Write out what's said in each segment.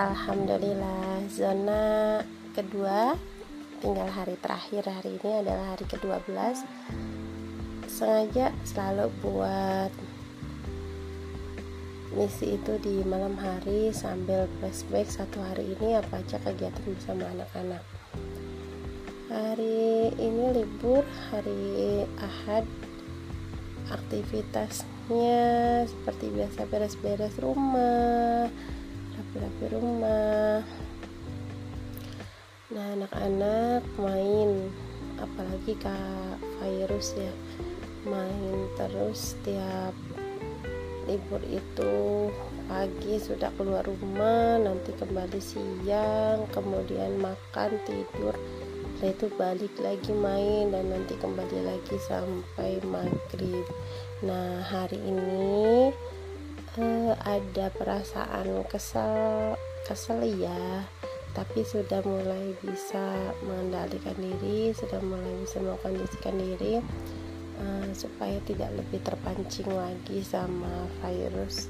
Alhamdulillah zona kedua tinggal hari terakhir hari ini adalah hari ke-12 sengaja selalu buat misi itu di malam hari sambil flashback satu hari ini apa aja kegiatan bersama anak-anak. Hari ini libur hari Ahad. Aktivitasnya seperti biasa beres-beres rumah rapi-rapi rumah. Nah anak-anak main. Apalagi kak virus ya main terus setiap libur itu pagi sudah keluar rumah nanti kembali siang kemudian makan tidur. Setelah itu balik lagi main dan nanti kembali lagi sampai maghrib. Nah hari ini uh, ada perasaan kesel kesel ya tapi sudah mulai bisa mengendalikan diri sudah mulai bisa mengkondisikan diri uh, supaya tidak lebih terpancing lagi sama virus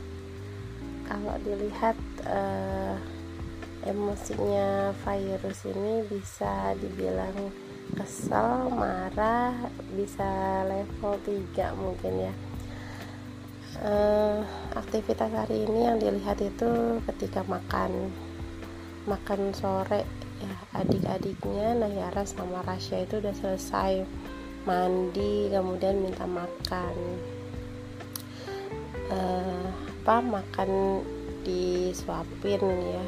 kalau dilihat uh, emosinya virus ini bisa dibilang kesel, marah, bisa level 3 mungkin ya. Uh, aktivitas hari ini yang dilihat itu ketika makan makan sore ya adik-adiknya Nayara sama Rasya itu udah selesai mandi kemudian minta makan. Uh, apa makan disuapin ya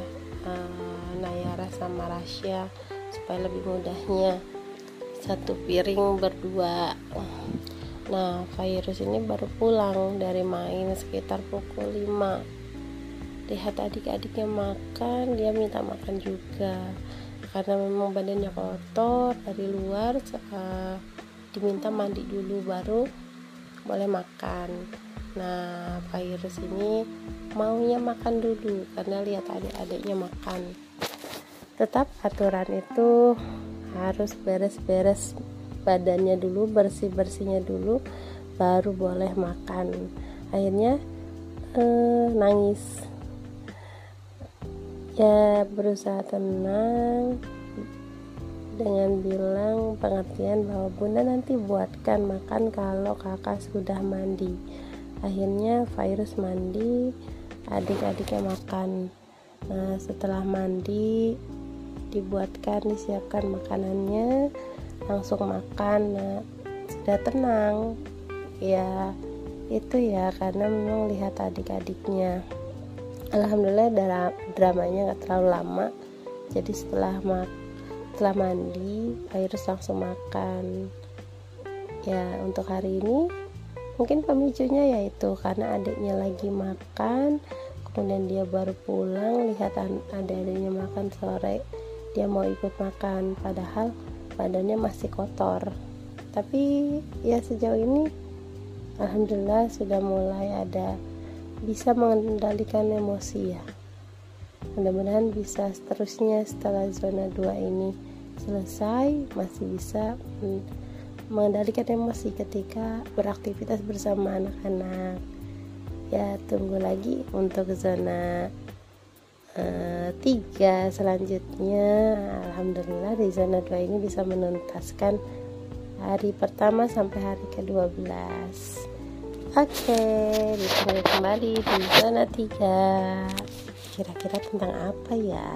uh, Nayara sama Rasya supaya lebih mudahnya. Satu piring berdua nah virus ini baru pulang dari main sekitar pukul 5 lihat adik-adiknya makan dia minta makan juga. Karena memang badannya kotor dari luar uh, diminta mandi dulu baru boleh makan. Nah virus ini maunya makan dulu karena lihat adik-adiknya makan. Tetap aturan itu harus beres-beres badannya dulu bersih-bersihnya dulu baru boleh makan. Akhirnya eh, nangis. Ya berusaha tenang dengan bilang pengertian bahwa bunda nanti buatkan makan kalau kakak sudah mandi. Akhirnya virus mandi adik-adiknya makan. Nah setelah mandi dibuatkan disiapkan makanannya langsung makan nah sudah tenang. Ya itu ya karena memang lihat adik-adiknya. Alhamdulillah dramanya gak terlalu lama. Jadi setelah mak setelah mandi virus langsung makan. Ya untuk hari ini mungkin pemicunya yaitu karena adiknya lagi makan kemudian dia baru pulang lihat adik-adiknya makan sore dia mau ikut makan. Padahal badannya masih kotor. Tapi ya sejauh ini alhamdulillah sudah mulai ada bisa mengendalikan emosi ya. Mudah-mudahan bisa seterusnya setelah zona 2 ini selesai masih bisa mengendalikan emosi ketika beraktivitas bersama anak-anak. Ya tunggu lagi untuk zona uh, tiga selanjutnya Alhamdulillah di zona 2 ini bisa menuntaskan hari pertama sampai hari ke-12 Oke, ditunggu kembali di zona 3 Kira-kira tentang apa ya?